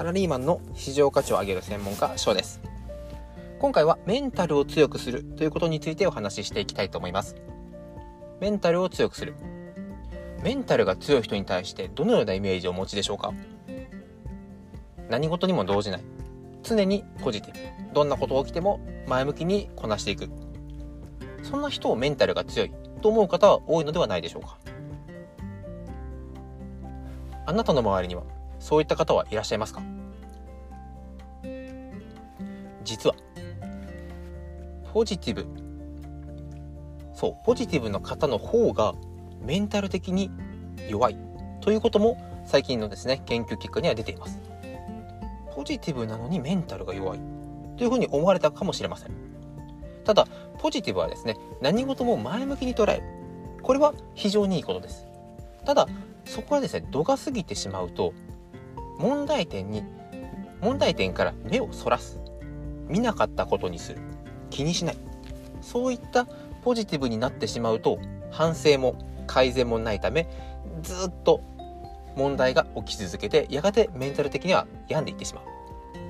サラリーマンの市場価値を上げる専門家翔です。今回はメンタルを強くするということについてお話ししていきたいと思います。メンタルを強くする。メンタルが強い人に対してどのようなイメージをお持ちでしょうか？何事にも動じない。常にポジティブ。どんなことが起きても前向きにこなしていく。そんな人をメンタルが強いと思う方は多いのではないでしょうか？あなたの周りにはそういった方はいらっしゃいますか？実は。ポジティブ。そうポジティブな方の方がメンタル的に弱い。ということも最近のですね研究結果には出ています。ポジティブなのにメンタルが弱い。というふうに思われたかもしれません。ただポジティブはですね何事も前向きに捉える。これは非常にいいことです。ただそこはですね度が過ぎてしまうと問題点に問題点から目をそらす。見なかったことにする。気にしない。そういったポジティブになってしまうと反省も改善もないためずっと問題が起き続けてやがてメンタル的には病んでいってしまう。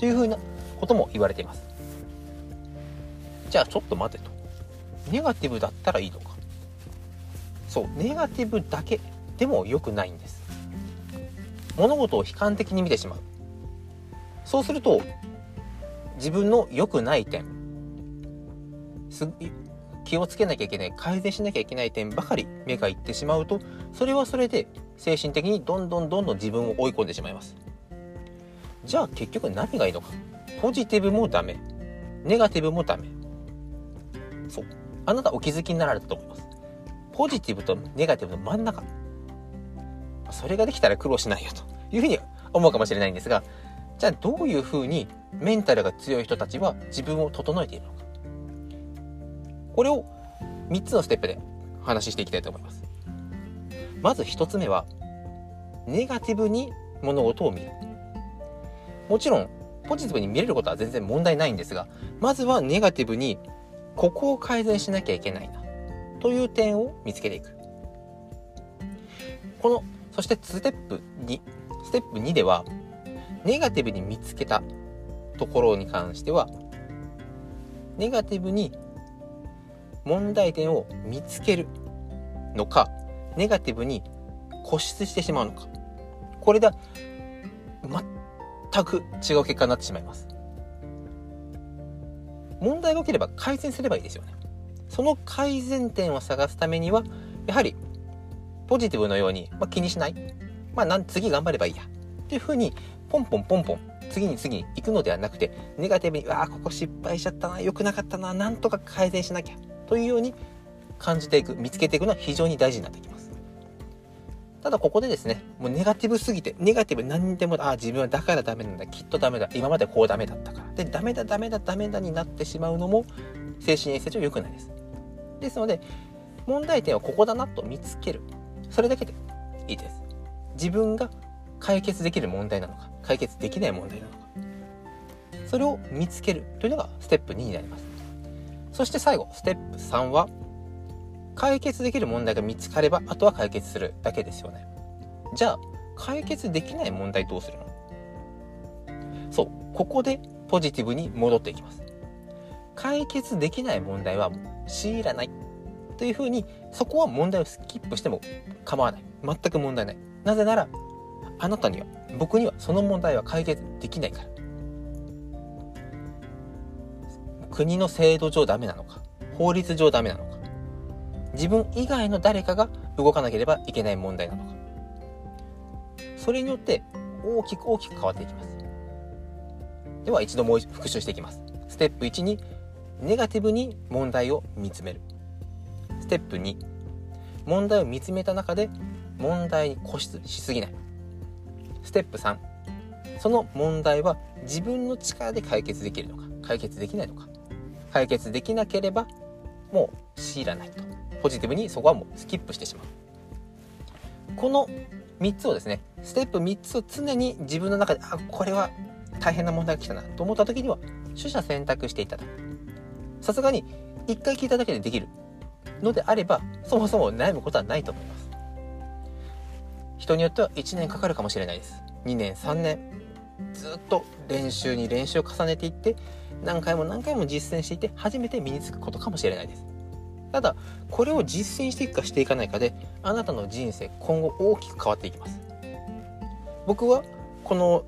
というふうなことも言われています。じゃあちょっと待てと。ネガティブだったらいいのか。そうネガティブだけでも良くないんです。物事を悲観的に見てしまう。そうすると自分の良くない点気をつけなきゃいけない改善しなきゃいけない点ばかり目がいってしまうとそれはそれで精神的にどんどんどんどん自分を追い込んでしまいます。じゃあ結局何がいいのか。ポジティブもダメ。ネガティブもダメ。そう。あなたお気づきになられたと思います。ポジティブとネガティブの真ん中。それができたら苦労しないよと。いうふうに思うかもしれないんですがじゃあどういうふうにメンタルが強い人たちは自分を整えているのか。これを3つのステップで話ししていきたいと思います。まず1つ目はネガティブに物事を見る。もちろんポジティブに見れることは全然問題ないんですがまずはネガティブにここを改善しなきゃいけないな。という点を見つけていく。このそしてステップ2ステップ2ではネガティブに見つけたところに関してはネガティブに問題点を見つけるのかネガティブに固執してしまうのか。これで全く違う結果になってしまいます。問題が起きれば改善すればいいですよね。その改善点を探すためにはやはりポジティブのように、まあ、気にしない、まあ、なん次頑張ればいいや。っていうふうにポンポンポンポン次に次に行くのではなくてネガティブに「わあここ失敗しちゃったな良くなかったななんとか改善しなきゃ」というように感じていく見つけていくのは非常に大事になってきます。ただここでですねもうネガティブすぎてネガティブ何でもああ自分はだからダメなんだきっとダメだ今までこうダメだったから。でダメだダメだダメだになってしまうのも精神衛生上良くないです。ですので問題点はここだなと見つける。それだけでいいです。自分が解決できる問題なのか解決できない問題なのか。それを見つけるというのがステップ2になります。そして最後ステップ3は解決できる問題が見つかればあとは解決するだけですよね。じゃあ解決できない問題どうするの？そうここでポジティブに戻っていきます。解決できない問題は強いらないというふうにそこは問題をスキップしても構わない。全く問題ない。なぜならあなたには僕にはその問題は解決できないから。国の制度上ダメなのか法律上ダメなのか。自分以外の誰かが動かなければいけない問題なのか。それによって大きく大きく変わっていきます。では一度もう復習していきます。ステップ1にネガティブに問題を見つめる。ステップ2問題を見つめた中で問題に固執しすぎない。ステップ3その問題は自分の力で解決できるのか解決できないのか。解決できなければもう強いらないと。ポジティブにそこはもうスキップしてしまう。この3つをですねステップ3つを常に自分の中であこれは大変な問題が来たなと思った時には取捨選択していただく。さすがに1回聞いただけでできるのであればそもそも悩むことはないと思います。人によっては1年かかるかもしれないです。2年3年。ずっと練習に練習を重ねていって何回も何回も実践していて初めて身につくことかもしれないです。ただこれを実践していくかしていかないかであなたの人生今後大きく変わっていきます。僕はこの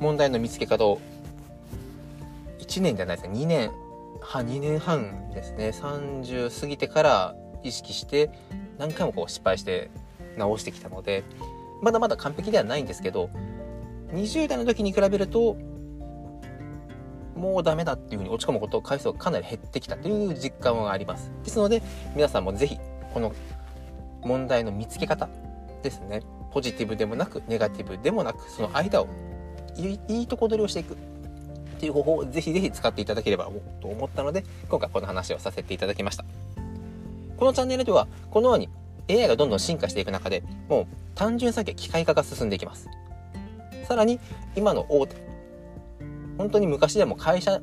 問題の見つけ方を1年じゃないですか2年。半2年半ですね。30過ぎてから意識して何回もこう失敗して直してきたのでまだまだ完璧ではないんですけど20代の時に比べるともうダメだっていうふうに落ち込むこと回数がかなり減ってきたという実感はあります。ですので皆さんも是非この問題の見つけ方ですね。ポジティブでもなくネガティブでもなくその間をいいとこ取りをしていく。っていう方法をぜひぜひ使っていただければと思ったので今回この話をさせていただきました。このチャンネルではこのように AI がどんどん進化していく中でもう単純作業機械化が進んでいきます。さらに今の大手本当に昔でも会社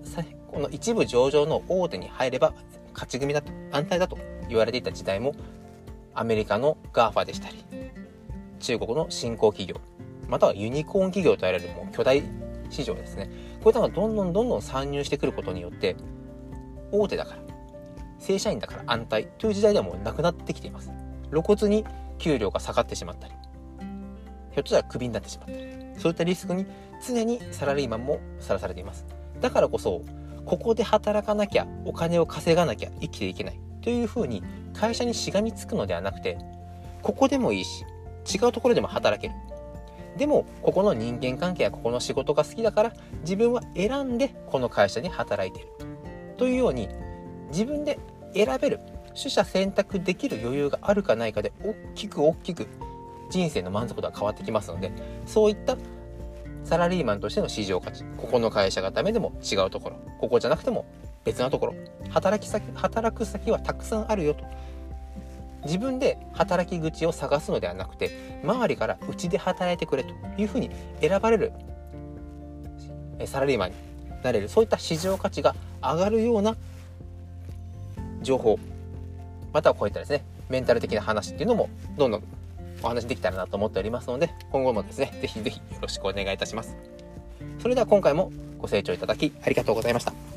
この一部上場の大手に入れば勝ち組だと安泰だと言われていた時代もアメリカの GAFA でしたり中国の新興企業またはユニコーン企業と言われるもう巨大市場ですね。こういったのがどんどんどんどん参入してくることによって大手だから正社員だから安泰という時代ではもうなくなってきています。露骨に給料が下がってしまったりひょっとしたらクビになってしまった。そういったリスクに常にサラリーマンもさらされています。だからこそここで働かなきゃお金を稼がなきゃ生きていけない。というふうに会社にしがみつくのではなくてここでもいいし違うところでも働ける。でもここの人間関係やここの仕事が好きだから自分は選んでこの会社に働いている。というように自分で選べる取捨選択できる余裕があるかないかで大きく大きく人生の満足度は変わってきますのでそういったサラリーマンとしての市場価値ここの会社がダメでも違うところここじゃなくても別なところ働き先働く先はたくさんあるよと。自分で働き口を探すのではなくて周りからうちで働いてくれというふうに選ばれるサラリーマンになれるそういった市場価値が上がるような情報またはこういったですねメンタル的な話っていうのもどんどんお話できたらなと思っておりますので今後もですね是非是非よろしくお願いいたします。それでは今回もご清聴いただきありがとうございました。